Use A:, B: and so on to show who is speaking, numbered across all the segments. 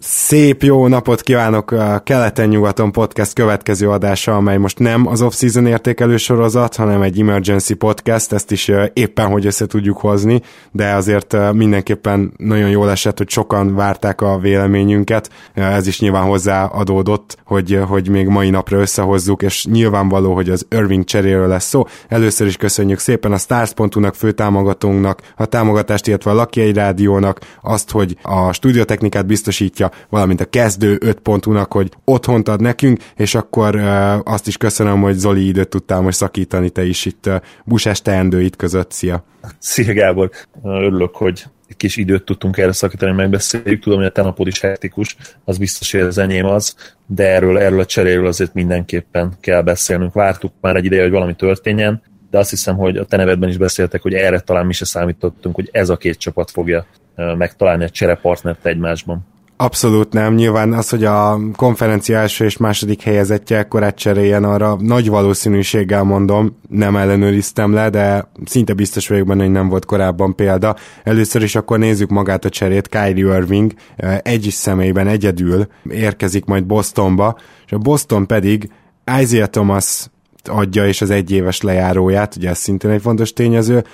A: Szép jó napot kívánok a Keleten-nyugaton podcast következő adása, amely most nem az off-season értékelő sorozat, hanem egy emergency podcast, ezt is éppen hogy össze tudjuk hozni, de azért mindenképpen nagyon jól esett, hogy sokan várták a véleményünket, ez is nyilván hozzá adódott, hogy, hogy még mai napra összehozzuk, és nyilvánvaló, hogy az Irving cseréről lesz szó. Először is köszönjük szépen a Stars.hu-nak, főtámogatónknak, a támogatást, illetve a Laki rádiónak, azt, hogy a stúdiótechnikát biztosítja támogatja, valamint a kezdő 5 pontúnak, hogy otthont ad nekünk, és akkor azt is köszönöm, hogy Zoli időt tudtál most szakítani te is itt busás teendőit között. Szia!
B: Szia Gábor! Örülök, hogy egy kis időt tudtunk erre szakítani, megbeszéljük. Tudom, hogy a tenapod is hektikus, az biztos, hogy az enyém az, de erről, erről a cseréről azért mindenképpen kell beszélnünk. Vártuk már egy ideje, hogy valami történjen, de azt hiszem, hogy a te nevedben is beszéltek, hogy erre talán mi se számítottunk, hogy ez a két csapat fogja megtalálni a cserepartnert egymásban.
A: Abszolút nem. Nyilván az, hogy a konferencia első és második helyezettje ekkorát cseréljen, arra nagy valószínűséggel mondom, nem ellenőriztem le, de szinte biztos vagyok benne, hogy nem volt korábban példa. Először is akkor nézzük magát a cserét. Kyrie Irving egy is személyben egyedül érkezik majd Bostonba, és a Boston pedig Isaiah Thomas adja, és az egyéves lejáróját, ugye ez szintén egy fontos tényező,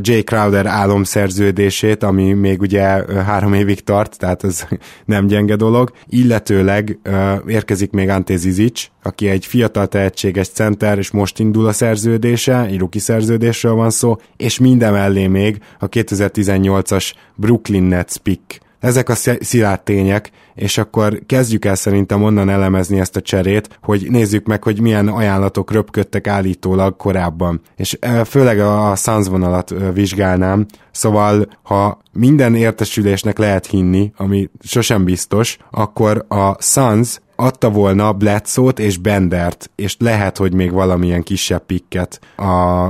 A: Jay Crowder álomszerződését, ami még ugye három évig tart, tehát ez nem gyenge dolog, illetőleg érkezik még Ante Zizic, aki egy fiatal tehetséges center, és most indul a szerződése, egy ruki szerződésről van szó, és minden mellé még a 2018-as Brooklyn Nets pick ezek a szilárd tények, és akkor kezdjük el szerintem onnan elemezni ezt a cserét, hogy nézzük meg, hogy milyen ajánlatok röpködtek állítólag korábban. És főleg a Suns vonalat vizsgálnám, szóval ha minden értesülésnek lehet hinni, ami sosem biztos, akkor a Suns adta volna Bledsoe-t és Bendert, és lehet, hogy még valamilyen kisebb pikket a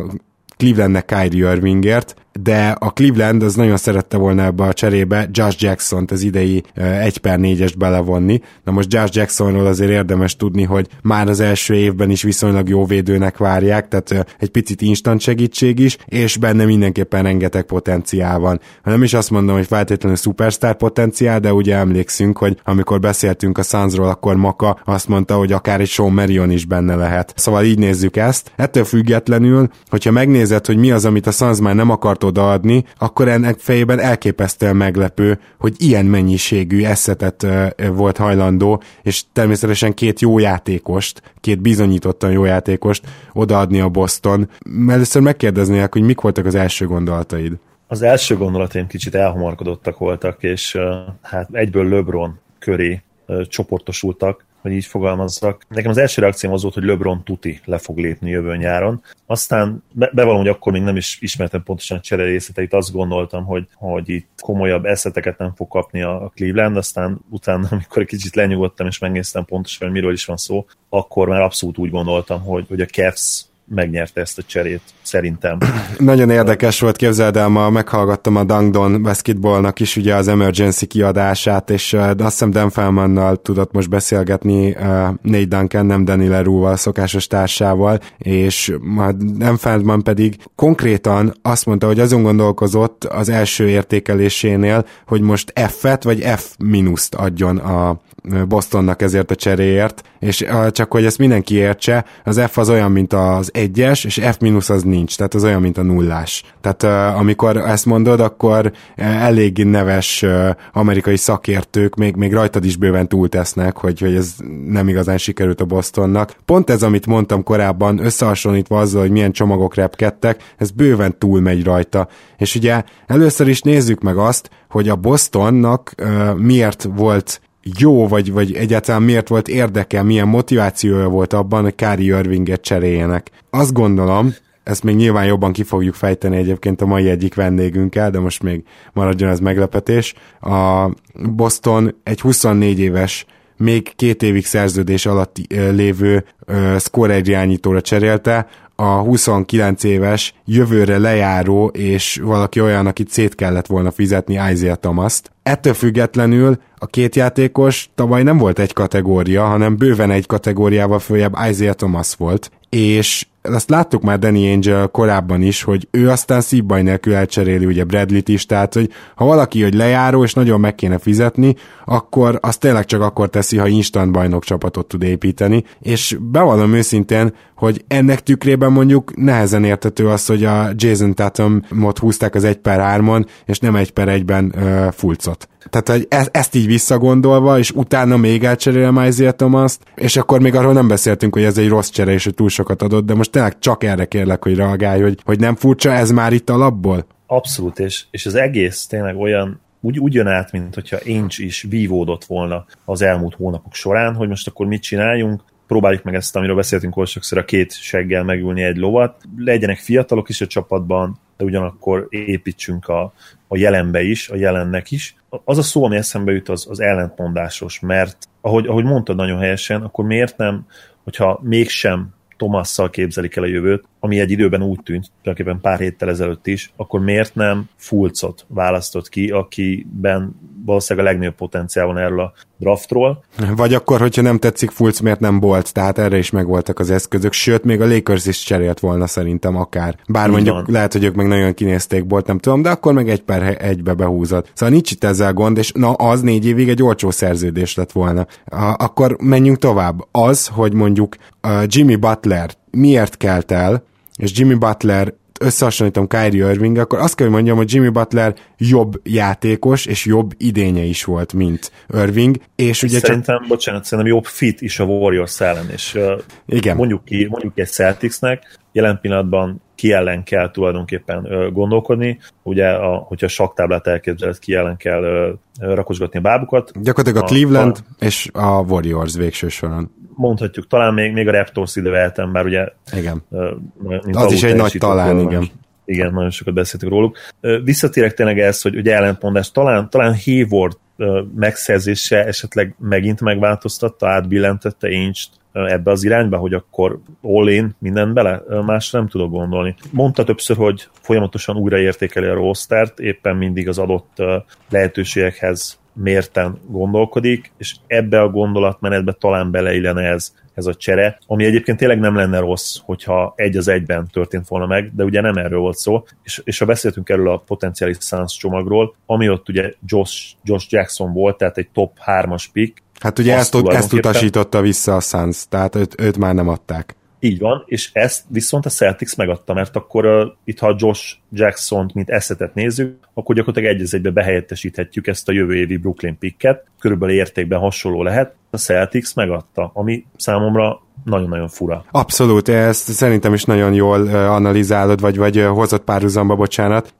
A: Clevelandnek Kyrie Irvingért, de a Cleveland az nagyon szerette volna ebbe a cserébe Josh Jackson-t az idei 1 per 4-est belevonni. Na most Josh Jacksonról azért érdemes tudni, hogy már az első évben is viszonylag jó védőnek várják, tehát egy picit instant segítség is, és benne mindenképpen rengeteg potenciál van. Ha nem is azt mondom, hogy feltétlenül szupersztár potenciál, de ugye emlékszünk, hogy amikor beszéltünk a Sunsról, akkor Maka azt mondta, hogy akár egy Sean Marion is benne lehet. Szóval így nézzük ezt. Ettől függetlenül, hogyha megnézed, hogy mi az, amit a Suns már nem akart odaadni, akkor ennek fejében elképesztően meglepő, hogy ilyen mennyiségű eszetet volt hajlandó, és természetesen két jó játékost, két bizonyítottan jó játékost odaadni a Boston. Először megkérdeznék, hogy mik voltak az első gondolataid?
B: Az első gondolataim kicsit elhamarkodottak voltak, és hát egyből LeBron köré csoportosultak, hogy így fogalmazzak. Nekem az első reakcióm az volt, hogy LeBron tuti le fog lépni jövő nyáron. Aztán be, bevallom, hogy akkor még nem is ismertem pontosan a csere részleteit, azt gondoltam, hogy, hogy itt komolyabb eszeteket nem fog kapni a Cleveland, aztán utána, amikor egy kicsit lenyugodtam és megnéztem pontosan, hogy miről is van szó, akkor már abszolút úgy gondoltam, hogy, hogy a Cavs megnyerte ezt a cserét, szerintem.
A: Nagyon érdekes volt, képzeld el, ma meghallgattam a Dangdon Basketballnak is ugye az Emergency kiadását, és azt hiszem Dan Feldmannal tudott most beszélgetni Nate Duncan, nem Danny Leroux-val, szokásos társával, és Dan Feldman pedig konkrétan azt mondta, hogy azon gondolkozott az első értékelésénél, hogy most F-et vagy F-minuszt adjon a Bostonnak ezért a cseréért, és csak hogy ezt mindenki értse, az F az olyan, mint az egyes, és F minusz az nincs, tehát az olyan, mint a nullás. Tehát amikor ezt mondod, akkor elég neves amerikai szakértők még, még rajtad is bőven túltesznek, hogy, hogy ez nem igazán sikerült a Bostonnak. Pont ez, amit mondtam korábban, összehasonlítva azzal, hogy milyen csomagok repkedtek, ez bőven túlmegy rajta. És ugye először is nézzük meg azt, hogy a Bostonnak uh, miért volt jó, vagy, vagy egyáltalán miért volt érdeke, milyen motivációja volt abban, hogy Kári Irvinget cseréljenek. Azt gondolom, ezt még nyilván jobban ki fogjuk fejteni egyébként a mai egyik vendégünkkel, de most még maradjon ez meglepetés. A Boston egy 24 éves még két évig szerződés alatt lévő uh, score irányítóra cserélte, a 29 éves, jövőre lejáró, és valaki olyan, akit szét kellett volna fizetni Isaiah Thomas-t. Ettől függetlenül a két játékos tavaly nem volt egy kategória, hanem bőven egy kategóriával följebb Isaiah Thomas volt, és azt láttuk már Danny Angel korábban is, hogy ő aztán szívbaj nélkül elcseréli ugye Bradley-t is, tehát hogy ha valaki, hogy lejáró és nagyon meg kéne fizetni, akkor azt tényleg csak akkor teszi, ha instant bajnok csapatot tud építeni, és bevallom őszintén, hogy ennek tükrében mondjuk nehezen értető az, hogy a Jason Tatumot húzták az 1 per 3-on, és nem 1 per 1-ben uh, fulcot. Tehát, hogy e- ezt így visszagondolva, és utána még elcserélem Isaiah thomas és akkor még arról nem beszéltünk, hogy ez egy rossz csere, és hogy túl sokat adott, de most tényleg csak erre kérlek, hogy reagálj, hogy, hogy nem furcsa ez már itt alapból?
B: Abszolút, és, és az egész tényleg olyan úgy, úgy jön át, mint hogyha Ainge is vívódott volna az elmúlt hónapok során, hogy most akkor mit csináljunk, próbáljuk meg ezt, amiről beszéltünk oly sokszor, a két seggel megülni egy lovat. Legyenek fiatalok is a csapatban, de ugyanakkor építsünk a, a jelenbe is, a jelennek is. Az a szó, ami eszembe jut, az, az ellentmondásos, mert ahogy, ahogy mondtad nagyon helyesen, akkor miért nem, hogyha mégsem Tomasszal képzelik el a jövőt, ami egy időben úgy tűnt, tulajdonképpen pár héttel ezelőtt is, akkor miért nem Fulcot választott ki, akiben valószínűleg a legnagyobb potenciál van erről a draftról.
A: Vagy akkor, hogyha nem tetszik Fulc, miért nem Bolt, tehát erre is megvoltak az eszközök, sőt, még a Lakers is cserélt volna szerintem akár. Bár Így mondjuk van. lehet, hogy ők meg nagyon kinézték Bolt, nem tudom, de akkor meg egy per egybe behúzott. Szóval nincs itt ezzel gond, és na az négy évig egy olcsó szerződés lett volna. A, akkor menjünk tovább. Az, hogy mondjuk Jimmy Butler miért kelt el, és Jimmy Butler összehasonlítom Kyrie Irving, akkor azt kell, hogy mondjam, hogy Jimmy Butler jobb játékos és jobb idénye is volt, mint Irving. És ugye
B: szerintem, csak... bocsánat, szerintem jobb fit is a Warriors ellen, és uh, Igen. mondjuk ki, mondjuk ki egy Celticsnek, jelen pillanatban ki ellen kell tulajdonképpen gondolkodni. Ugye, a, hogyha a saktáblát elképzeled, ki ellen kell rakosgatni a bábukat.
A: Gyakorlatilag a, a Cleveland a, és a Warriors végső soron
B: mondhatjuk, talán még, még a Raptors ide vehetem, bár ugye...
A: Igen. Az is egy nagy talán, igen.
B: Igen, nagyon sokat beszéltünk róluk. Visszatérek tényleg ezt, hogy ugye ellentmondás, talán, talán Hayward megszerzése esetleg megint megváltoztatta, átbillentette ainge ebbe az irányba, hogy akkor all in, mindent bele, más nem tudok gondolni. Mondta többször, hogy folyamatosan újraértékeli a rostert, éppen mindig az adott lehetőségekhez mérten gondolkodik, és ebbe a gondolatmenetbe talán beleillene ez, ez a csere, ami egyébként tényleg nem lenne rossz, hogyha egy az egyben történt volna meg, de ugye nem erről volt szó, és, és ha beszéltünk erről a potenciális Suns csomagról, ami ott ugye Josh, Josh Jackson volt, tehát egy top 3-as pick,
A: Hát ugye ezt, ezt utasította vissza a Suns, tehát őt, őt már nem adták.
B: Így van, és ezt viszont a Celtics megadta, mert akkor uh, itt, ha Josh Jackson-t, mint eszetet nézzük, akkor gyakorlatilag egy egybe behelyettesíthetjük ezt a jövő évi Brooklyn picket, körülbelül értékben hasonló lehet, a Celtics megadta, ami számomra nagyon-nagyon fura.
A: Abszolút, ezt szerintem is nagyon jól analizálod, vagy, vagy hozott párhuzamba, bocsánat.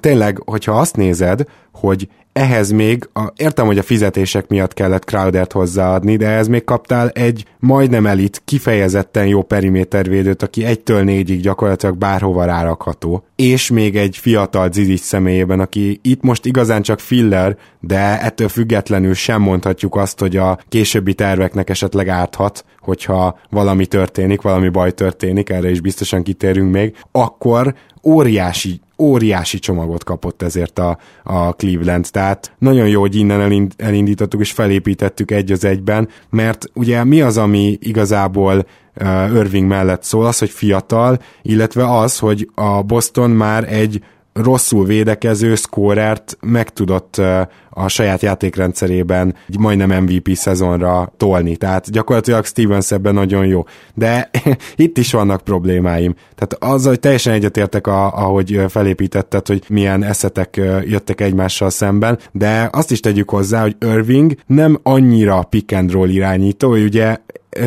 A: Tényleg, hogyha azt nézed, hogy ehhez még, a, értem, hogy a fizetések miatt kellett Crowdert hozzáadni, de ehhez még kaptál egy majdnem elit, kifejezetten jó perimétervédőt, aki egytől négyig gyakorlatilag bárhova rárakható, és még egy fiatal Zizic személyében, aki itt most igazán csak filler, de ettől függetlenül sem mondhatjuk azt, hogy a későbbi terveknek esetleg árthat, hogyha valami történik, valami baj történik, erre is biztosan kitérünk még, akkor óriási óriási csomagot kapott ezért a, a Cleveland, tehát nagyon jó, hogy innen elind, elindítottuk és felépítettük egy az egyben, mert ugye mi az, ami igazából Irving mellett szól, az, hogy fiatal, illetve az, hogy a Boston már egy rosszul védekező szkórert meg tudott a saját játékrendszerében egy majdnem MVP szezonra tolni. Tehát gyakorlatilag Stevens ebben nagyon jó. De itt is vannak problémáim. Tehát az, hogy teljesen egyetértek, a, ahogy felépítetted, hogy milyen eszetek jöttek egymással szemben, de azt is tegyük hozzá, hogy Irving nem annyira pick and roll irányító, ő ugye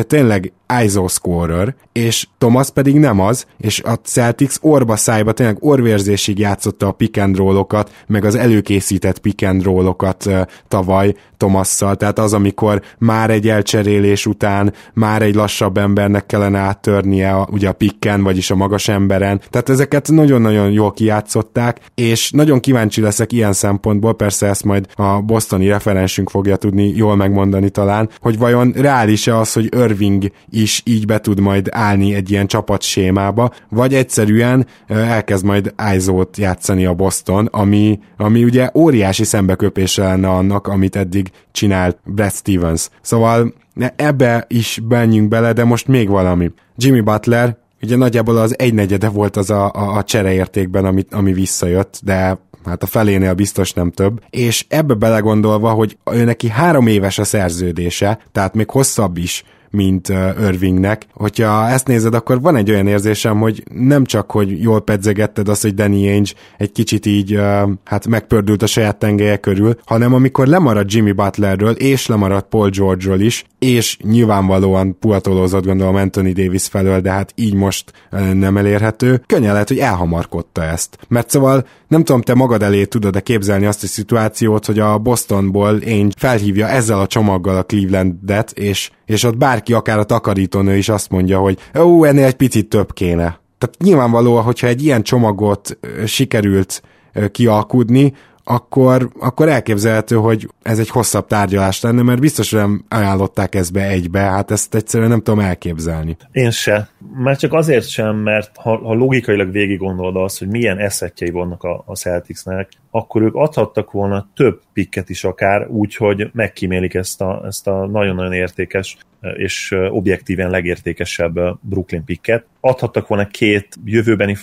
A: tényleg ISO scorer, és Thomas pedig nem az, és a Celtics orba szájba tényleg orvérzésig játszotta a pick and roll-okat, meg az előkészített pick and roll-okat tavaly Thomasszal, tehát az, amikor már egy elcserélés után már egy lassabb embernek kellene áttörnie a, ugye a picken, vagyis a magas emberen, tehát ezeket nagyon-nagyon jól kijátszották, és nagyon kíváncsi leszek ilyen szempontból, persze ezt majd a bostoni referensünk fogja tudni jól megmondani talán, hogy vajon reális-e az, hogy Irving is így be tud majd állni egy ilyen csapat sémába, vagy egyszerűen elkezd majd ISO-t játszani a Boston, ami, ami ugye óriási szembeköpése lenne annak, amit eddig csinált Brad Stevens. Szóval ebbe is benjünk bele, de most még valami. Jimmy Butler ugye nagyjából az egynegyede volt az a, a, a csereértékben, ami, ami visszajött, de hát a felénél biztos nem több, és ebbe belegondolva, hogy ő neki három éves a szerződése, tehát még hosszabb is, mint Irvingnek. Hogyha ezt nézed, akkor van egy olyan érzésem, hogy nem csak, hogy jól pedzegetted azt, hogy Danny Ainge egy kicsit így hát megpördült a saját tengelye körül, hanem amikor lemarad Jimmy Butlerről, és lemarad Paul George-ról is, és nyilvánvalóan puatolózott gondolom Anthony Davis felől, de hát így most nem elérhető. Könnyen lehet, hogy elhamarkodta ezt. Mert szóval nem tudom, te magad elé tudod-e képzelni azt a szituációt, hogy a Bostonból Ainge felhívja ezzel a csomaggal a Clevelandet, és, és ott bárki, akár a takarítónő is azt mondja, hogy ó, ennél egy picit több kéne. Tehát nyilvánvalóan, hogyha egy ilyen csomagot sikerült kialkudni, akkor, akkor elképzelhető, hogy ez egy hosszabb tárgyalás lenne, mert biztos nem ajánlották ezt be egybe, hát ezt egyszerűen nem tudom elképzelni.
B: Én se. Már csak azért sem, mert ha, ha logikailag végig gondolod azt, hogy milyen eszetjei vannak a, a Celticsnek, akkor ők adhattak volna több pikket is akár, úgyhogy megkímélik ezt a, ezt a nagyon-nagyon értékes és objektíven legértékesebb Brooklyn picket. Adhattak volna két jövőbeni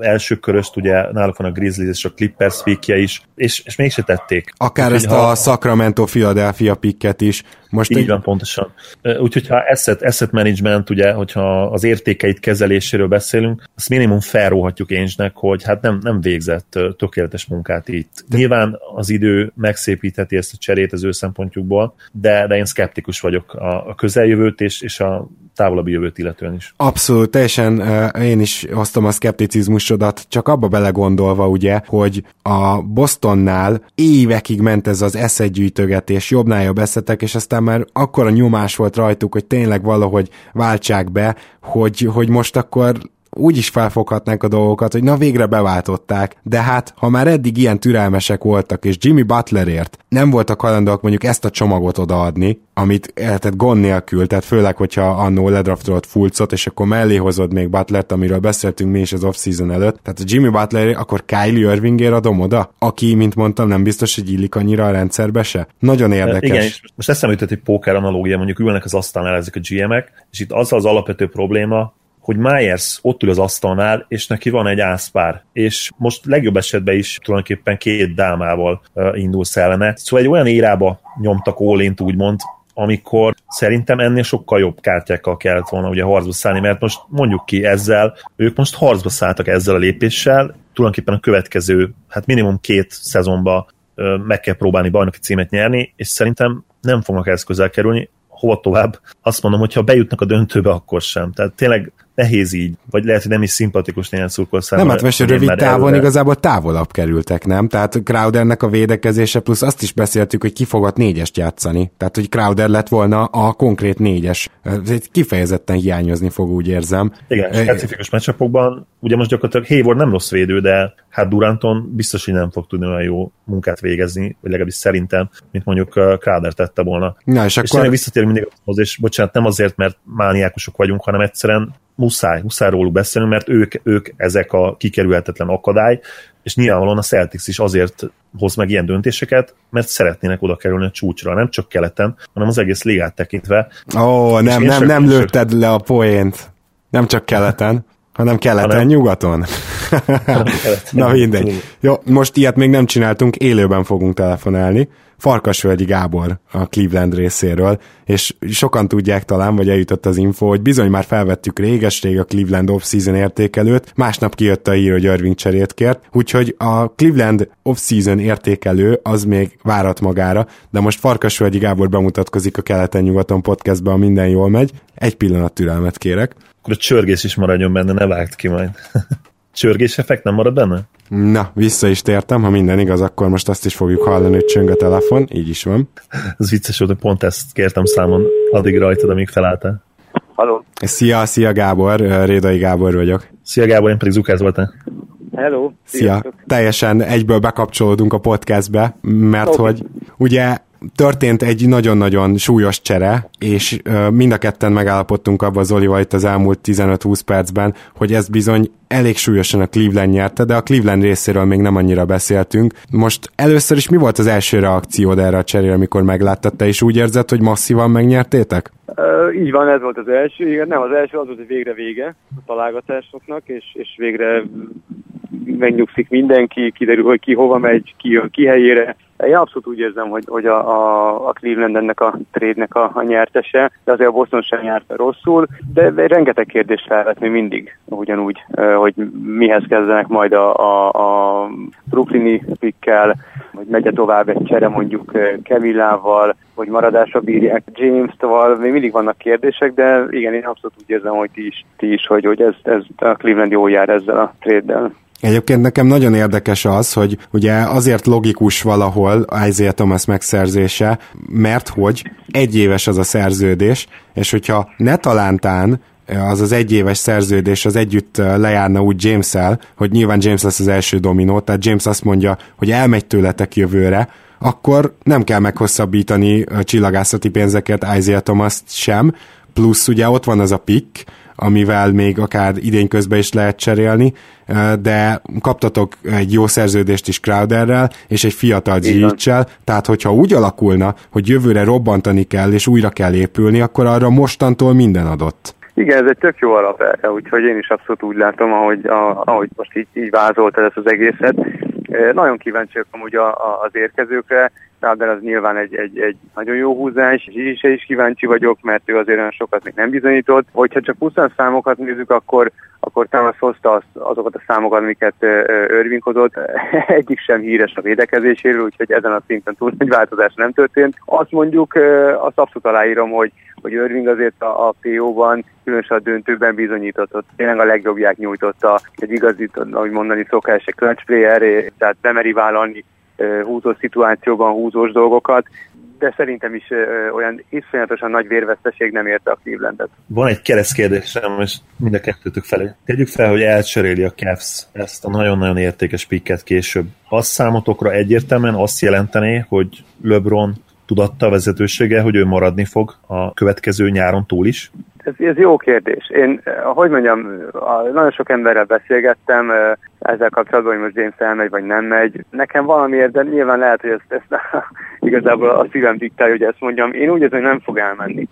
B: első köröst, ugye náluk van a Grizzlies és a Clippers pickje is, és, és mégse tették.
A: Akár Úgyhogy ezt ha... a Sacramento-Philadelphia picket is.
B: Most Így egy... van, pontosan. Úgyhogy ha asset, asset management, ugye, hogyha az értékeit kezeléséről beszélünk, azt minimum felróhatjuk Ainge-nek, hogy hát nem, nem végzett tökéletes munkát itt. De... Nyilván az idő megszépítheti ezt a cserét az ő szempontjukból, de, de én szkeptikus vagyok a, a közeljövőt és, és a távolabbi jövőt illetően is.
A: Abszolút, teljesen én is hoztam a szkepticizmusodat, csak abba belegondolva ugye, hogy a Bostonnál évekig ment ez az eszegyűjtögetés, jobbnál jobb eszetek, és aztán már akkora nyomás volt rajtuk, hogy tényleg valahogy váltsák be, hogy, hogy most akkor úgy is felfoghatnánk a dolgokat, hogy na végre beváltották, de hát ha már eddig ilyen türelmesek voltak, és Jimmy Butlerért nem voltak hajlandóak mondjuk ezt a csomagot odaadni, amit tehát gond nélkül, tehát főleg, hogyha annó ledraftolt Fulcot, és akkor mellé hozod még Butlert, amiről beszéltünk mi is az off-season előtt, tehát a Jimmy Butler, akkor Kylie Irvingért adom oda, aki, mint mondtam, nem biztos, hogy illik annyira a rendszerbe se. Nagyon érdekes. Igen, és
B: most eszembe jutott egy póker analógia, mondjuk ülnek az asztalnál ezek a GM-ek, és itt az az alapvető probléma, hogy Myers ott ül az asztalnál, és neki van egy ászpár, és most legjobb esetben is tulajdonképpen két dámával indulsz ellene. Szóval egy olyan érába nyomtak ólint, úgymond, amikor szerintem ennél sokkal jobb kártyákkal kellett volna ugye harcba szállni, mert most mondjuk ki ezzel, ők most harcba szálltak ezzel a lépéssel, tulajdonképpen a következő, hát minimum két szezonba meg kell próbálni bajnoki címet nyerni, és szerintem nem fognak ezt közel kerülni, hova tovább. Azt mondom, hogy ha bejutnak a döntőbe, akkor sem. Tehát tényleg nehéz így, vagy lehet, hogy nem is szimpatikus néhány szurkol
A: számára. Nem, hát most rövid távon előre. igazából távolabb kerültek, nem? Tehát Crowdernek a védekezése, plusz azt is beszéltük, hogy ki fogott négyest játszani. Tehát, hogy Crowder lett volna a konkrét négyes. Ez kifejezetten hiányozni fog, úgy érzem.
B: Igen, specifikus meccsapokban, ugye most gyakorlatilag Hayward nem rossz védő, de hát Duranton biztos, hogy nem fog tudni olyan jó munkát végezni, vagy legalábbis szerintem, mint mondjuk Crowder tette volna.
A: Na, és, és akkor...
B: visszatérünk mindig ahhoz, és bocsánat, nem azért, mert mániákusok vagyunk, hanem egyszerűen muszáj, muszáj róluk beszélni, mert ők, ők ezek a kikerülhetetlen akadály, és nyilvánvalóan a Celtics is azért hoz meg ilyen döntéseket, mert szeretnének oda kerülni a csúcsra, nem csak keleten, hanem az egész ligát tekintve.
A: Ó, nem, nem, nem lőtted le a poént. Nem csak keleten, hanem keleten, hanem... nyugaton. Na mindegy. Jó, most ilyet még nem csináltunk, élőben fogunk telefonálni. Farkasvölgyi Gábor a Cleveland részéről, és sokan tudják talán, vagy eljutott az info, hogy bizony már felvettük réges-rég a Cleveland off-season értékelőt, másnap kijött a hír, hogy Irving cserét kért, úgyhogy a Cleveland off-season értékelő az még várat magára, de most Farkasvölgyi Gábor bemutatkozik a Keleten-nyugaton podcastban, a minden jól megy. Egy pillanat türelmet kérek.
B: Akkor a csörgés is maradjon benne, ne vágd ki majd. Csörgés effekt nem marad benne?
A: Na, vissza is tértem, ha minden igaz, akkor most azt is fogjuk hallani, hogy csöng a telefon, így is van.
B: Ez vicces volt, hogy pont ezt kértem számon addig rajtad, amíg felálltál.
C: Halló.
A: Szia, szia Gábor, Rédai Gábor vagyok.
B: Szia Gábor, én pedig Zukász voltam.
C: Hello.
A: Szia. Sziasztok. Teljesen egyből bekapcsolódunk a podcastbe, mert okay. hogy ugye történt egy nagyon-nagyon súlyos csere, és mind a ketten megállapodtunk abban Zolival itt az elmúlt 15-20 percben, hogy ez bizony elég súlyosan a Cleveland nyerte, de a Cleveland részéről még nem annyira beszéltünk. Most először is mi volt az első reakciód erre a cserére, amikor megláttad te, és úgy érzed, hogy masszívan megnyertétek?
C: Uh, így van, ez volt az első. Igen, nem az első, az volt, hogy végre vége a találgatásoknak, és, és végre megnyugszik mindenki, kiderül, hogy ki hova megy, ki jön ki helyére. Én abszolút úgy érzem, hogy, hogy a, a, a Cleveland ennek a trade a, a nyertese, de azért a Boston sem nyert rosszul, de, de rengeteg kérdés felvet még mindig ugyanúgy, hogy mihez kezdenek majd a, a, a Brooklyni pikkel, hogy megye tovább egy csere mondjuk Kevillával, hogy maradásra bírják James-val, még mindig vannak kérdések, de igen, én abszolút úgy érzem, hogy ti is, ti is hogy, hogy ez, ez a Cleveland jó jár ezzel a trade-del.
A: Egyébként nekem nagyon érdekes az, hogy ugye azért logikus valahol Isaiah Thomas megszerzése, mert hogy egy éves az a szerződés, és hogyha ne talántán az az egyéves szerződés az együtt lejárna úgy james hogy nyilván James lesz az első dominó, tehát James azt mondja, hogy elmegy tőletek jövőre, akkor nem kell meghosszabbítani a csillagászati pénzeket Isaiah thomas sem, plusz ugye ott van az a pick, amivel még akár idén közben is lehet cserélni, de kaptatok egy jó szerződést is Crowderrel, és egy fiatal Zsiricsel, tehát hogyha úgy alakulna, hogy jövőre robbantani kell, és újra kell épülni, akkor arra mostantól minden adott.
C: Igen, ez egy tök jó alap erre, úgyhogy én is abszolút úgy látom, ahogy, a, ahogy most így, így vázoltad ezt az egészet. Nagyon kíváncsiak amúgy a, a, az érkezőkre, Ráder az nyilván egy, egy, egy nagyon jó húzás, és is kíváncsi vagyok, mert ő azért olyan sokat még nem bizonyított. Hogyha csak 20 számokat nézzük, akkor, akkor Thomas hozta az, azokat a számokat, amiket Irving hozott. Egyik sem híres a védekezéséről, úgyhogy ezen a szinten túl nagy változás nem történt. Azt mondjuk, azt abszolút aláírom, hogy hogy Irving azért a, a PO-ban, különösen a döntőben bizonyított, tényleg a legjobbját nyújtotta, egy igazi, ahogy mondani szokás, egy clutch player, tehát bemeri vállalni húzó szituációban húzós dolgokat, de szerintem is olyan iszonyatosan nagy vérveszteség nem érte a Clevelandet.
B: Van egy keresztkérdésem, és mind a kettőtök felé. Tegyük fel, hogy elcseréli a Cavs ezt a nagyon-nagyon értékes pikket később. Az számotokra egyértelműen azt jelenteni, hogy LeBron tudatta a vezetősége, hogy ő maradni fog a következő nyáron túl is?
C: Ez, ez jó kérdés. Én, hogy mondjam, nagyon sok emberrel beszélgettem ezzel kapcsolatban, hogy most James elmegy, vagy nem megy. Nekem valamiért, de nyilván lehet, hogy ezt, ezt igazából a szívem diktálja, hogy ezt mondjam. Én úgy érzem, hogy nem fog elmenni.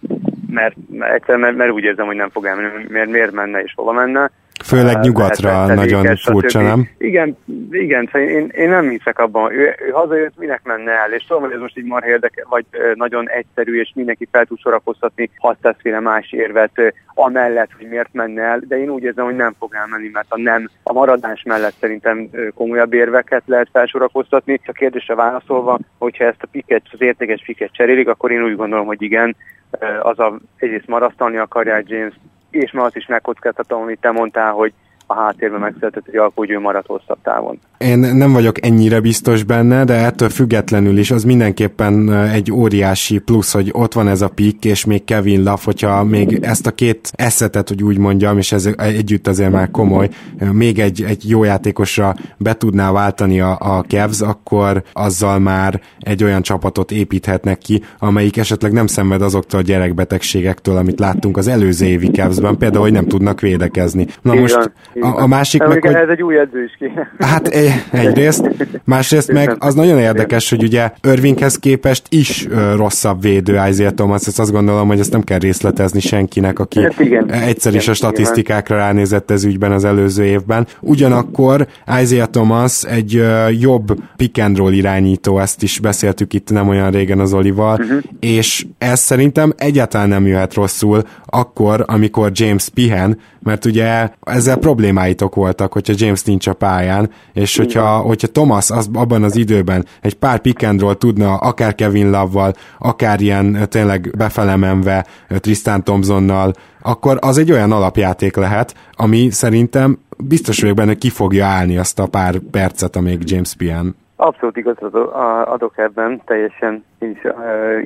C: Mert, mert, mert, mert úgy érzem, hogy nem fog elmenni, mert miért menne és hova menne.
A: Főleg nyugatra hát, nagyon furcsa, nem?
C: Igen, igen szóval én, én nem hiszek abban, ő, ő hazajött, minek menne el, és tudom, hogy ez most így marha érdeke, vagy nagyon egyszerű, és mindenki fel tud sorakoztatni 600 féle más érvet amellett, hogy miért menne el, de én úgy érzem, hogy nem fog elmenni, mert a nem, a maradás mellett szerintem komolyabb érveket lehet felsorakoztatni. A kérdésre válaszolva, hogyha ezt a piket, az értékes piket cserélik, akkor én úgy gondolom, hogy igen, az a, egyrészt marasztalni akarják James és ma azt is megkockáztatom, amit te mondtál, hogy a háttérben megszületett egy ő maradt hosszabb távon.
A: Én nem vagyok ennyire biztos benne, de ettől függetlenül is az mindenképpen egy óriási plusz, hogy ott van ez a pik, és még Kevin Love, hogyha még ezt a két eszetet, hogy úgy mondjam, és ez együtt azért már komoly, még egy, egy jó játékosra be tudná váltani a, a Cavs, akkor azzal már egy olyan csapatot építhetnek ki, amelyik esetleg nem szenved azoktól a gyerekbetegségektől, amit láttunk az előző évi Cavs-ben, például, hogy nem tudnak védekezni. Na most a, a másik
C: meg, hogy... Ez egy új edző is ki.
A: Hát egyrészt, másrészt meg az nagyon érdekes, hogy ugye Irvinghez képest is rosszabb védő Isaiah Thomas, ezt azt gondolom, hogy ezt nem kell részletezni senkinek, aki hát igen. egyszer is a statisztikákra ránézett ez ügyben az előző évben. Ugyanakkor Isaiah Thomas egy jobb pick and roll irányító, ezt is beszéltük itt nem olyan régen az Olival, uh-huh. és ez szerintem egyáltalán nem jöhet rosszul akkor, amikor James pihen, mert ugye ezzel problémáitok voltak, hogyha James nincs a pályán, és hogyha, hogyha Thomas az, abban az időben egy pár pick and roll tudna akár Kevin Love-val, akár ilyen tényleg befelemenve Tristan Thompsonnal, akkor az egy olyan alapjáték lehet, ami szerintem biztos vagyok benne, ki fogja állni azt a pár percet, amíg James pihen.
C: Abszolút igazat adok ebben, teljesen így,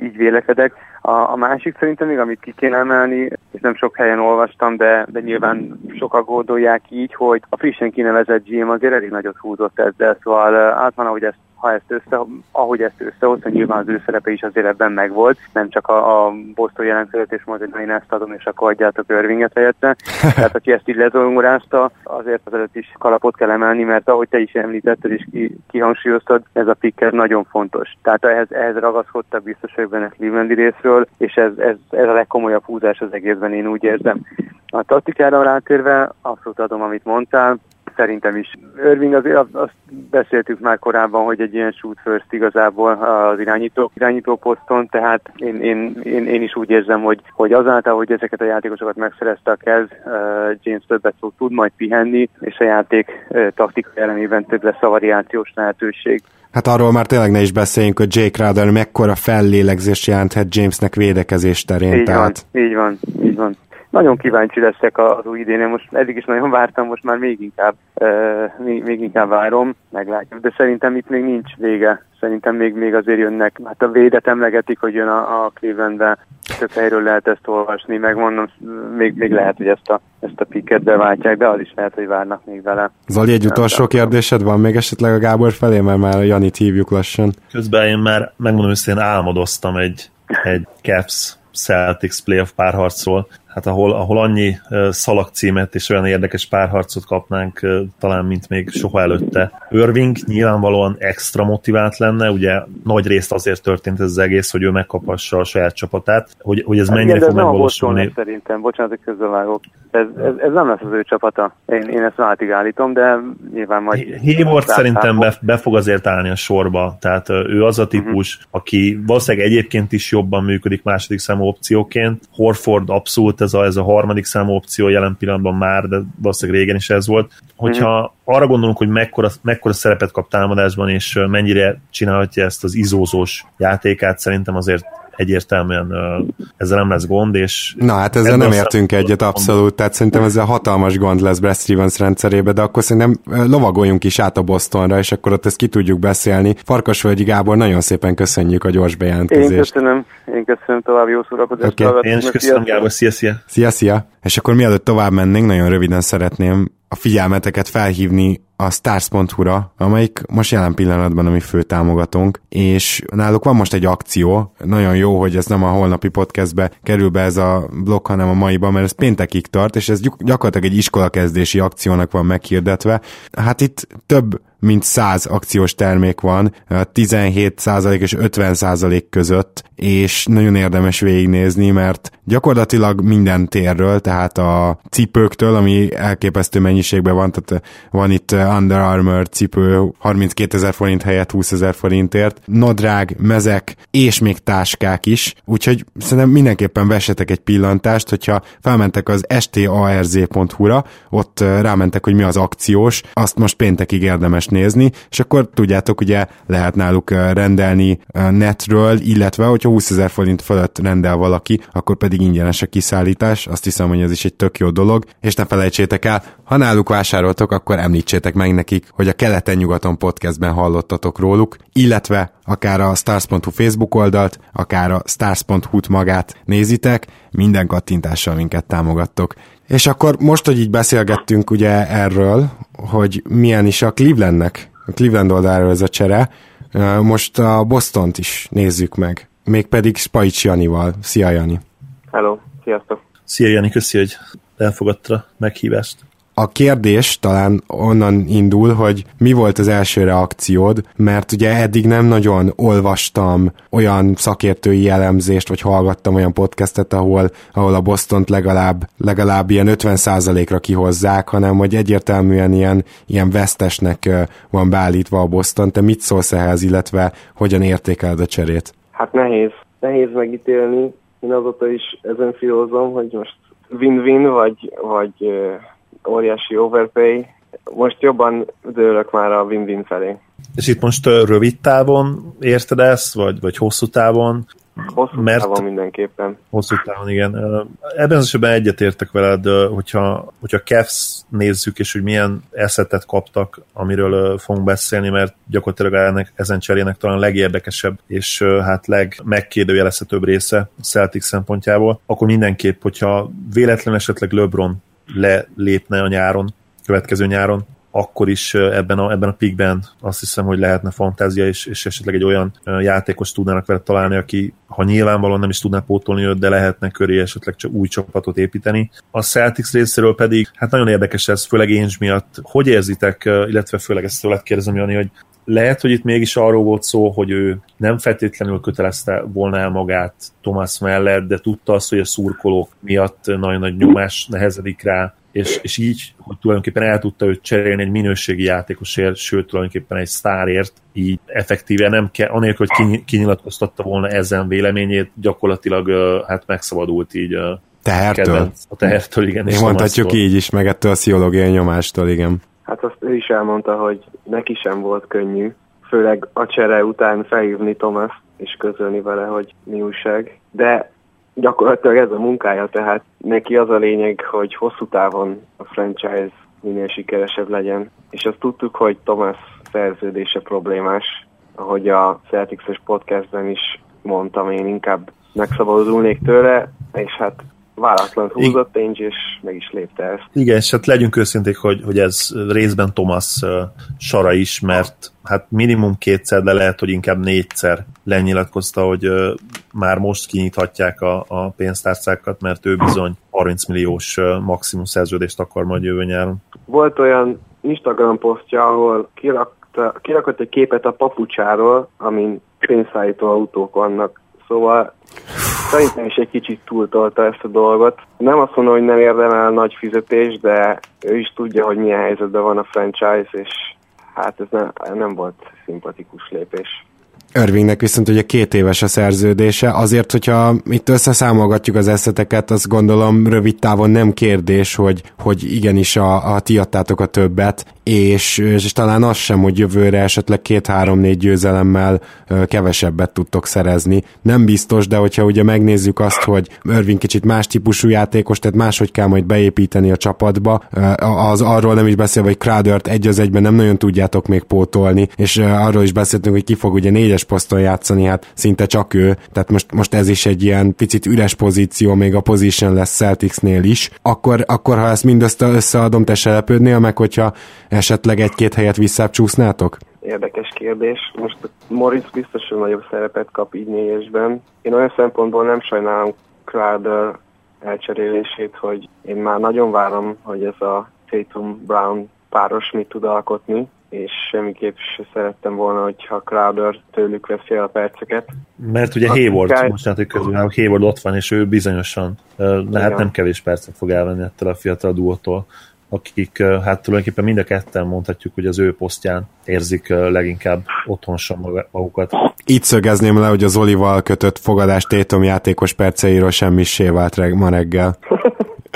C: így vélekedek. A, a másik szerintem még, amit ki kéne emelni, és nem sok helyen olvastam, de, de nyilván sokan gondolják így, hogy a frissen kinevezett GM azért elég nagyot húzott ezzel, szóval általán, ahogy ezt ha ezt össze, ahogy ezt összehozta, nyilván az ő szerepe is azért ebben megvolt, nem csak a, a Boston jelentkezett, és mondta, hogy én ezt adom, és akkor adjátok Irvinget helyette. Tehát, aki ezt így lezongorázta, azért azelőtt is kalapot kell emelni, mert ahogy te is említetted és ki, kihangsúlyoztad, ez a picker nagyon fontos. Tehát ehhez, ehhez ragaszkodtak, biztos vagyok benne Clevelandi részről, és ez, ez, ez a legkomolyabb húzás az egészben, én úgy érzem. A taktikára rátérve abszolút adom, amit mondtál, szerintem is. Irving azért azt beszéltük már korábban, hogy egy ilyen shoot first igazából az irányító, irányító poszton, tehát én, én, én, én, is úgy érzem, hogy, hogy azáltal, hogy ezeket a játékosokat megszerezte a Kez, James többet fog tud majd pihenni, és a játék taktikai elemében több lesz a variációs lehetőség.
A: Hát arról már tényleg ne is beszéljünk, hogy Jake Crowder mekkora fellélegzést jelenthet Jamesnek védekezés terén.
C: Így tehát... van, így van, így van nagyon kíváncsi leszek az új idén. Most eddig is nagyon vártam, most már még inkább, uh, még, még inkább várom, meglátjuk. De szerintem itt még nincs vége. Szerintem még, még azért jönnek. Hát a védet emlegetik, hogy jön a, a Clevelandbe. Több helyről lehet ezt olvasni, meg mondom, még, még lehet, hogy ezt a, ezt a piket beváltják, de az is lehet, hogy várnak még vele.
A: Zoli, egy utolsó kérdésed van még esetleg a Gábor felé, mert már a Janit hívjuk lassan.
B: Közben én már, megmondom hogy én álmodoztam egy, egy Caps Celtics playoff párharcról, hát ahol, ahol annyi szalagcímet és olyan érdekes párharcot kapnánk talán, mint még soha előtte. Irving nyilvánvalóan extra motivált lenne, ugye nagy részt azért történt ez az egész, hogy ő megkapassa a saját csapatát, hogy, hogy ez hát mennyire fog megvalósulni.
C: Szerintem, bocsánat, hogy közbevágok. Ez, ez, ez, nem lesz az ő csapata. Én, én ezt váltig állítom, de nyilván majd...
B: Hayward szerintem be, be, fog azért állni a sorba, tehát ő az a típus, uh-huh. aki valószínűleg egyébként is jobban működik második számú opcióként. Horford abszolút ez a, ez a harmadik számú opció jelen pillanatban már, de valószínűleg régen is ez volt. Hogyha mm. arra gondolunk, hogy mekkora, mekkora szerepet kap támadásban, és mennyire csinálhatja ezt az izózós játékát, szerintem azért egyértelműen ezzel nem lesz gond, és...
A: Na hát ezzel nem értünk egyet abszolút, tehát szerintem ezzel hatalmas gond lesz Brad Stevens rendszerébe, de akkor szerintem lovagoljunk is át a Bostonra, és akkor ott ezt ki tudjuk beszélni. Farkasvölgyi Gábor, nagyon szépen köszönjük a gyors bejelentkezést.
C: Én köszönöm, én köszönöm további jó szórakozást. Okay.
B: Én is köszönöm, Gábor, szia, szia!
A: Szia, szia! És akkor mielőtt tovább mennénk, nagyon röviden szeretném a figyelmeteket felhívni a stars.hu-ra, amelyik most jelen pillanatban a mi fő támogatónk, és náluk van most egy akció, nagyon jó, hogy ez nem a holnapi podcastbe kerül be ez a blokk, hanem a maiban, mert ez péntekig tart, és ez gyakorlatilag egy iskolakezdési akciónak van meghirdetve. Hát itt több mint 100 akciós termék van, 17% és 50% között, és nagyon érdemes végignézni, mert gyakorlatilag minden térről, tehát a cipőktől, ami elképesztő mennyiségben van, tehát van itt Under Armour cipő 32 ezer forint helyett 20 ezer forintért, nadrág, mezek és még táskák is, úgyhogy szerintem mindenképpen vessetek egy pillantást, hogyha felmentek az starz.hu-ra, ott rámentek, hogy mi az akciós, azt most péntekig érdemes nézni, és akkor tudjátok, ugye lehet náluk rendelni netről, illetve hogyha 20 ezer forint fölött rendel valaki, akkor pedig ingyenes a kiszállítás, azt hiszem, hogy ez is egy tök jó dolog, és ne felejtsétek el, ha náluk vásároltok, akkor említsétek meg nekik, hogy a Keleten-nyugaton podcastben hallottatok róluk, illetve akár a stars.hu Facebook oldalt, akár a stars.hu-t magát nézitek, minden kattintással minket támogattok. És akkor most, hogy így beszélgettünk ugye erről, hogy milyen is a Clevelandnek, a Cleveland oldalról ez a csere, most a Bostont is nézzük meg, mégpedig Spajcs Janival. Szia Jani!
C: Hello, sziasztok!
B: Szia Jani, köszi, hogy elfogadta meghívást.
A: A kérdés talán onnan indul, hogy mi volt az első reakciód, mert ugye eddig nem nagyon olvastam olyan szakértői jellemzést, vagy hallgattam olyan podcastet, ahol, ahol a Bostont legalább, legalább ilyen 50%-ra kihozzák, hanem hogy egyértelműen ilyen, ilyen vesztesnek van beállítva a Boston. Te mit szólsz ehhez, illetve hogyan értékeled a cserét?
C: Hát nehéz. Nehéz megítélni. Én azóta is ezen filózom, hogy most win-win, vagy, vagy óriási overpay. Most jobban dőlök már a win-win felé.
B: És itt most rövid távon érted ezt, vagy, vagy hosszú távon?
C: Hosszú mert távon mindenképpen.
B: Hosszú távon, igen. Ebben az esetben egyetértek veled, hogyha, hogyha Cavs nézzük, és hogy milyen eszetet kaptak, amiről fogunk beszélni, mert gyakorlatilag ennek, ezen cserének talán legérdekesebb, és hát legmegkérdőjelezhetőbb része Celtic szempontjából, akkor mindenképp, hogyha véletlen esetleg LeBron lelépne a nyáron, következő nyáron, akkor is ebben a, ebben a pikben azt hiszem, hogy lehetne fantázia, és, és esetleg egy olyan játékos tudnának vele találni, aki ha nyilvánvalóan nem is tudná pótolni őt, de lehetne köré esetleg csak új csapatot építeni. A Celtics részéről pedig, hát nagyon érdekes ez, főleg én miatt. Hogy érzitek, illetve főleg ezt tőled kérdezem, Jani, hogy lehet, hogy itt mégis arról volt szó, hogy ő nem feltétlenül kötelezte volna el magát Thomas mellett, de tudta azt, hogy a szurkolók miatt nagyon nagy nyomás nehezedik rá, és, és így, hogy tulajdonképpen el tudta őt cserélni egy minőségi játékosért, sőt tulajdonképpen egy sztárért, így effektíve nem kell, anélkül, hogy kinyilatkoztatta volna ezen véleményét, gyakorlatilag hát megszabadult így
A: tehertől. Kedvenc,
B: a tehertől, igen.
A: És mondhatjuk így is, meg ettől a pszichológiai nyomástól, igen.
D: Hát azt ő is elmondta, hogy neki sem volt könnyű, főleg a csere után felhívni Thomas és közölni vele, hogy mi újság. De gyakorlatilag ez a munkája, tehát neki az a lényeg, hogy hosszú távon a franchise minél sikeresebb legyen. És azt tudtuk, hogy Thomas szerződése problémás, ahogy a Celtics-es podcastben is mondtam, én inkább megszabadulnék tőle, és hát váratlan húzott Ainge, és meg is lépte ezt.
B: Igen, és hát legyünk őszinték, hogy, hogy ez részben Thomas uh, sara is, mert hát minimum kétszer, de lehet, hogy inkább négyszer lenyilatkozta, hogy uh, már most kinyithatják a, a pénztárcákat, mert ő bizony 30 milliós uh, maximum szerződést akar majd jövő nyáron.
D: Volt olyan Instagram posztja, ahol kirakta, kirakott egy képet a papucsáról, amin pénzszállító autók vannak. Szóval Szerintem is egy kicsit túltolta ezt a dolgot. Nem azt mondom, hogy nem érdemel nagy fizetés, de ő is tudja, hogy milyen helyzetben van a franchise, és hát ez nem, nem volt szimpatikus lépés.
A: Irvingnek viszont ugye két éves a szerződése, azért, hogyha itt összeszámolgatjuk az eszeteket, azt gondolom rövid távon nem kérdés, hogy, hogy igenis a, a ti adtátok a többet, és, és talán az sem, hogy jövőre esetleg két-három-négy győzelemmel kevesebbet tudtok szerezni. Nem biztos, de hogyha ugye megnézzük azt, hogy Irving kicsit más típusú játékos, tehát máshogy kell majd beépíteni a csapatba, az arról nem is beszélve, hogy Crowdert egy az egyben nem nagyon tudjátok még pótolni, és arról is beszéltünk, hogy ki fog ugye négyes poszton játszani, hát szinte csak ő, tehát most, most ez is egy ilyen picit üres pozíció, még a position lesz Celticsnél is, akkor, akkor ha ezt mindezt összeadom, te se lepődnél meg, hogyha esetleg egy-két helyet visszább csúsznátok?
D: Érdekes kérdés. Most Morris biztos, hogy nagyobb szerepet kap így négyesben. Én olyan szempontból nem sajnálom Crowder elcserélését, hogy én már nagyon várom, hogy ez a Tatum-Brown páros mit tud alkotni, és semmiképp se szerettem volna, hogyha Crowder tőlük veszi a perceket.
B: Mert ugye Hayward, kell... most hogy közül, Hayward ott van, és ő bizonyosan lehet nem kevés percet fog elvenni ettől a fiatal duótól akik hát tulajdonképpen mind a ketten mondhatjuk, hogy az ő posztján érzik leginkább otthonosan magukat.
A: Itt szögezném le, hogy az Olival kötött fogadás tétom játékos perceiről semmissé vált reg- ma reggel.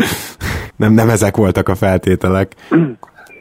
A: nem, nem ezek voltak a feltételek.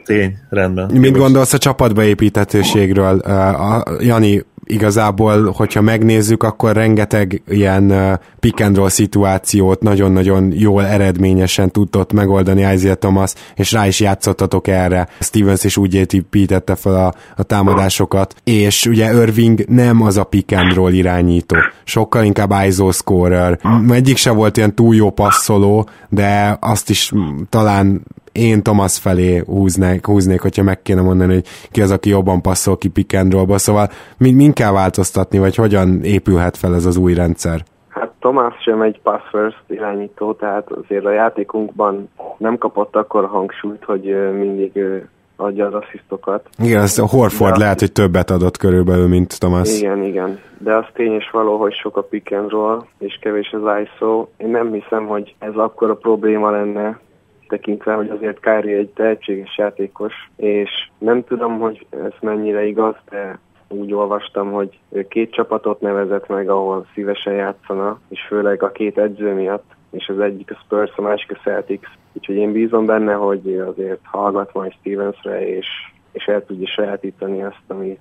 B: Tény, rendben.
A: Mit gondolsz a csapatba építhetőségről? Uh, Jani igazából, hogyha megnézzük, akkor rengeteg ilyen pick and roll szituációt nagyon-nagyon jól, eredményesen tudott megoldani Isaiah Thomas, és rá is játszottatok erre. Stevens is úgy építette fel a, a támadásokat, és ugye Irving nem az a pick and roll irányító, sokkal inkább ISO scorer. Egyik se volt ilyen túl jó passzoló, de azt is talán én Thomas felé húznék, húznék, hogyha meg kéne mondani, hogy ki az, aki jobban passzol ki pick and roll-ba. Szóval mind, mind kell változtatni, vagy hogyan épülhet fel ez az új rendszer?
D: Hát Thomas sem egy pass first irányító, tehát azért a játékunkban nem kapott akkor hangsúlyt, hogy mindig adja az asszisztokat.
A: Igen, az a Horford De lehet, hogy többet adott körülbelül, mint Thomas.
D: Igen, igen. De az tény és való, hogy sok a pick and roll, és kevés az ISO. Én nem hiszem, hogy ez akkor a probléma lenne, tekintve, hogy azért Kári egy tehetséges játékos, és nem tudom, hogy ez mennyire igaz, de úgy olvastam, hogy ő két csapatot nevezett meg, ahol szívesen játszana, és főleg a két edző miatt, és az egyik a Spurs, a másik a Celtics. Úgyhogy én bízom benne, hogy azért hallgat majd Stevensre, és, és el tudja sajátítani azt, amit,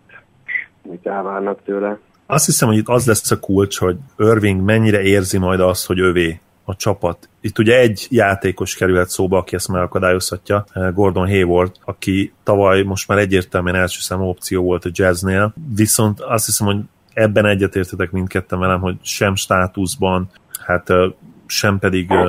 D: amit elvárnak tőle.
B: Azt hiszem, hogy itt az lesz a kulcs, hogy Irving mennyire érzi majd azt, hogy övé a csapat. Itt ugye egy játékos kerülhet szóba, aki ezt megakadályozhatja, eh, Gordon Hayward, aki tavaly most már egyértelműen első számú opció volt a Jazznél, viszont azt hiszem, hogy ebben egyetértetek mindketten velem, hogy sem státuszban, hát eh, sem pedig eh,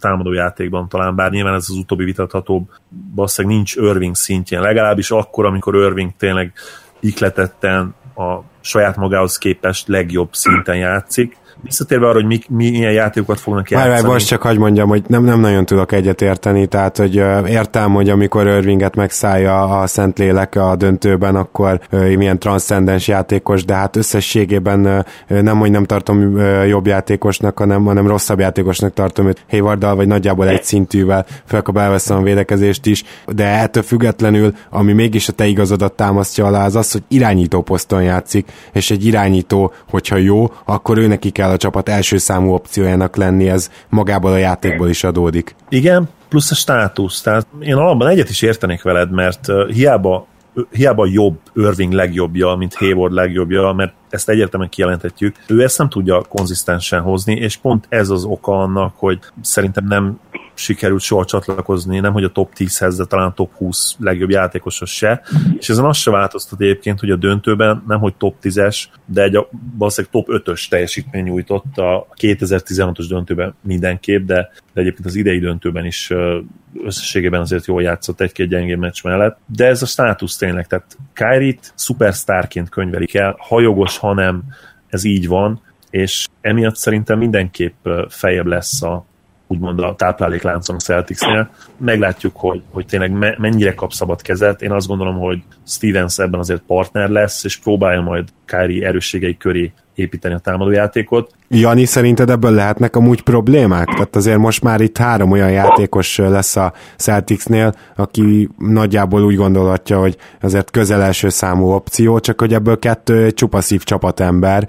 B: támadó játékban talán, bár nyilván ez az utóbbi vitathatóbb, valószínűleg nincs Irving szintjén, legalábbis akkor, amikor Irving tényleg ikletetten a saját magához képest legjobb szinten játszik, Visszatérve arra, hogy mi, milyen játékokat fognak játszani. Várj,
A: most csak hagyd mondjam, hogy nem, nem nagyon tudok egyet érteni, tehát hogy értem, hogy amikor Irvinget megszállja a Szentlélek a döntőben, akkor milyen transzcendens játékos, de hát összességében nem, hogy nem tartom jobb játékosnak, hanem, hanem rosszabb játékosnak tartom őt Haywarddal, vagy nagyjából egy szintűvel, fel elveszem a védekezést is, de ettől függetlenül, ami mégis a te igazodat támasztja alá, az az, hogy irányító poszton játszik, és egy irányító, hogyha jó, akkor ő neki kell a csapat első számú opciójának lenni, ez magából a játékból is adódik.
B: Igen, plusz a státusz. Tehát én alapban egyet is értenék veled, mert hiába hiába jobb Irving legjobbja, mint Hayward legjobbja, mert ezt egyértelműen kijelenthetjük. Ő ezt nem tudja konzisztensen hozni, és pont ez az oka annak, hogy szerintem nem sikerült soha csatlakozni, nem hogy a top 10-hez, de talán a top 20 legjobb játékoshoz se. És ezen azt se változtat egyébként, hogy a döntőben nem hogy top 10-es, de egy valószínűleg top 5-ös teljesítmény nyújtott a 2016-os döntőben mindenképp, de, de egyébként az idei döntőben is összességében azért jól játszott egy-két gyengébb meccs mellett. De ez a státusz tényleg, tehát Kyrie-t szupersztárként könyvelik el, ha jogos, hanem ez így van, és emiatt szerintem mindenképp fejebb lesz a, úgymond a táplálékláncon a Celticsnél. Meglátjuk, hogy, hogy tényleg me, mennyire kap szabad kezet. Én azt gondolom, hogy Stevens ebben azért partner lesz, és próbálja majd Kyrie erősségei köré építeni a támadójátékot.
A: Jani, szerinted ebből lehetnek amúgy problémák? Tehát azért most már itt három olyan játékos lesz a Celticsnél, aki nagyjából úgy gondolhatja, hogy azért közel első számú opció, csak hogy ebből kettő csupaszív csapatember,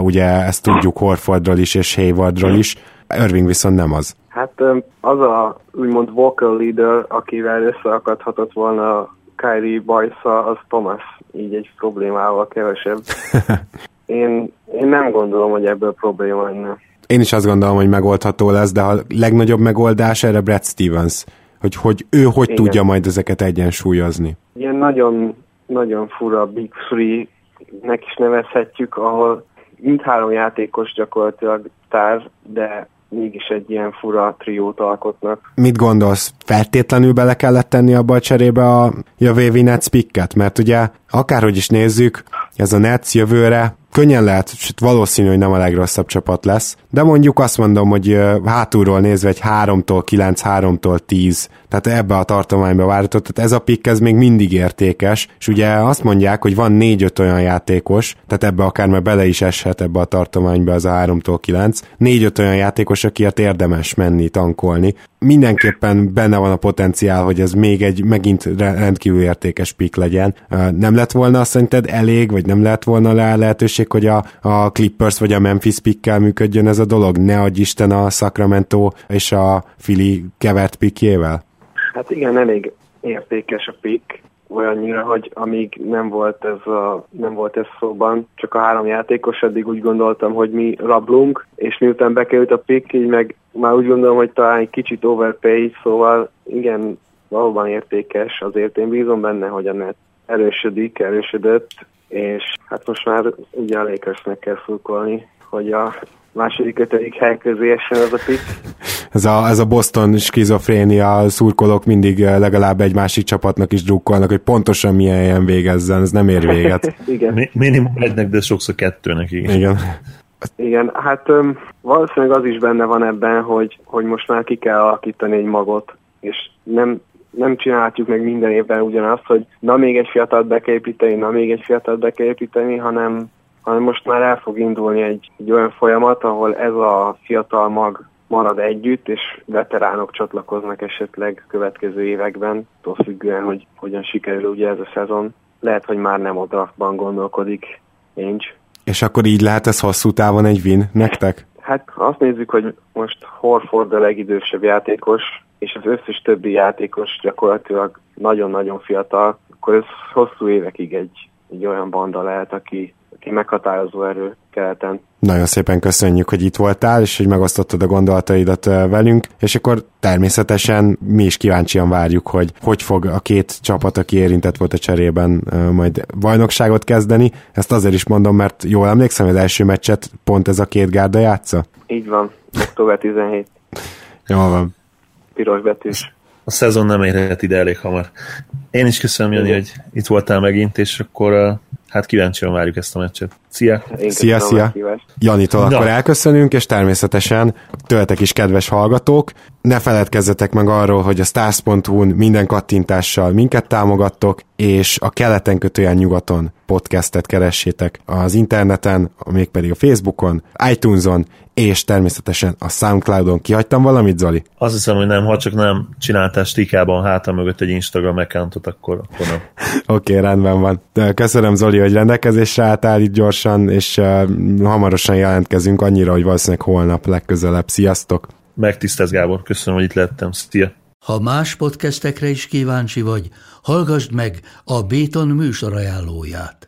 A: ugye ezt tudjuk Horfordról is és Haywardról is, Irving viszont nem az.
D: Hát az a úgymond vocal leader, akivel összeakadhatott volna Kyrie bajsza, az Thomas, így egy problémával kevesebb. Én, én nem gondolom, hogy ebből probléma lenne.
A: Én is azt gondolom, hogy megoldható lesz, de a legnagyobb megoldás erre Brad Stevens, hogy, hogy ő hogy Igen. tudja majd ezeket egyensúlyozni.
D: Ilyen nagyon, nagyon fura Big Free-nek is nevezhetjük, ahol mindhárom játékos gyakorlatilag tár, de mégis egy ilyen fura triót alkotnak.
A: Mit gondolsz? Feltétlenül bele kellett tenni abba a cserébe a jövő Nets picket? Mert ugye akárhogy is nézzük, ez a Nets jövőre könnyen lehet, sőt valószínű, hogy nem a legrosszabb csapat lesz, de mondjuk azt mondom, hogy hátulról nézve egy 3-tól 9, 3-tól 10, tehát ebbe a tartományba várható, tehát ez a pick ez még mindig értékes, és ugye azt mondják, hogy van 4-5 olyan játékos, tehát ebbe akár már bele is eshet ebbe a tartományba az a 3-tól 9, 4-5 olyan játékos, akiért érdemes menni, tankolni. Mindenképpen benne van a potenciál, hogy ez még egy megint rendkívül értékes pick legyen. Nem lett volna szerinted elég, vagy nem lett volna lehetőség, hogy a, a Clippers vagy a Memphis pickkel működjön ez a dolog? Ne adj Isten a Sacramento és a Philly kevert pickjével?
D: Hát igen, elég értékes a pick, olyannyira, hogy amíg nem volt ez, a, nem volt ez szóban, csak a három játékos, addig úgy gondoltam, hogy mi rablunk, és miután bekerült a pick, így meg már úgy gondolom, hogy talán egy kicsit overpay, szóval igen, valóban értékes, azért én bízom benne, hogy a net erősödik, erősödött, és hát most már ugye a Lakersnek kell szurkolni, hogy a második, ötödik hely közé essen az a pick.
A: Ez a, ez a Boston skizofrénia, szurkolók mindig eh, legalább egy másik csapatnak is drukkolnak, hogy pontosan milyen helyen végezzen, ez nem ér véget.
D: igen.
B: Mi, minimum egynek, de sokszor kettőnek.
A: Igen. igen.
D: Igen, hát öm, valószínűleg az is benne van ebben, hogy, hogy most már ki kell alakítani egy magot, és nem, nem csinálhatjuk meg minden évben ugyanazt, hogy na még egy fiatalt be kell építeni, na még egy fiatalt be kell építeni, hanem, hanem most már el fog indulni egy, egy olyan folyamat, ahol ez a fiatal mag marad együtt, és veteránok csatlakoznak esetleg következő években, attól függően, hogy hogyan sikerül ugye ez a szezon. Lehet, hogy már nem a draftban gondolkodik Ainge.
A: És akkor így lehet ez hosszú távon egy win nektek?
D: Hát azt nézzük, hogy most Horford a legidősebb játékos, és az összes többi játékos gyakorlatilag nagyon-nagyon fiatal, akkor ez hosszú évekig egy, egy olyan banda lehet, aki, aki meghatározó erő keleten.
A: Nagyon szépen köszönjük, hogy itt voltál, és hogy megosztottad a gondolataidat velünk, és akkor természetesen mi is kíváncsian várjuk, hogy hogy fog a két csapat, aki érintett volt a cserében, majd bajnokságot kezdeni. Ezt azért is mondom, mert jól emlékszem, az első meccset pont ez a két gárda játsza?
D: Így van, október 17.
A: Jól van.
D: Piros betűs.
B: A szezon nem érhet ide elég hamar. Én is köszönöm, Jani, hogy itt voltál megint, és akkor hát kíváncsian várjuk ezt a meccset. Szia!
D: Én
A: Szia, szia! Janitól akkor elköszönünk, és természetesen tőletek is kedves hallgatók, ne feledkezzetek meg arról, hogy a stars.hu-n minden kattintással minket támogattok, és a keleten kötően nyugaton podcastet keressétek az interneten, mégpedig a Facebookon, iTunes-on, és természetesen a Soundcloud-on. Kihagytam valamit, Zoli?
B: Azt hiszem, hogy nem, ha csak nem csináltál stikában hátam mögött egy Instagram accountot, akkor, akkor nem.
A: Oké, okay, rendben van. De köszönöm, Zoli, hogy rendelkezésre álltál itt gyorsan, és uh, hamarosan jelentkezünk annyira, hogy valószínűleg holnap legközelebb. Sziasztok!
B: Megtisztelt Gábor, köszönöm, hogy itt lettem. Szia!
E: Ha más podcastekre is kíváncsi vagy, hallgassd meg a Béton műsor ajánlóját.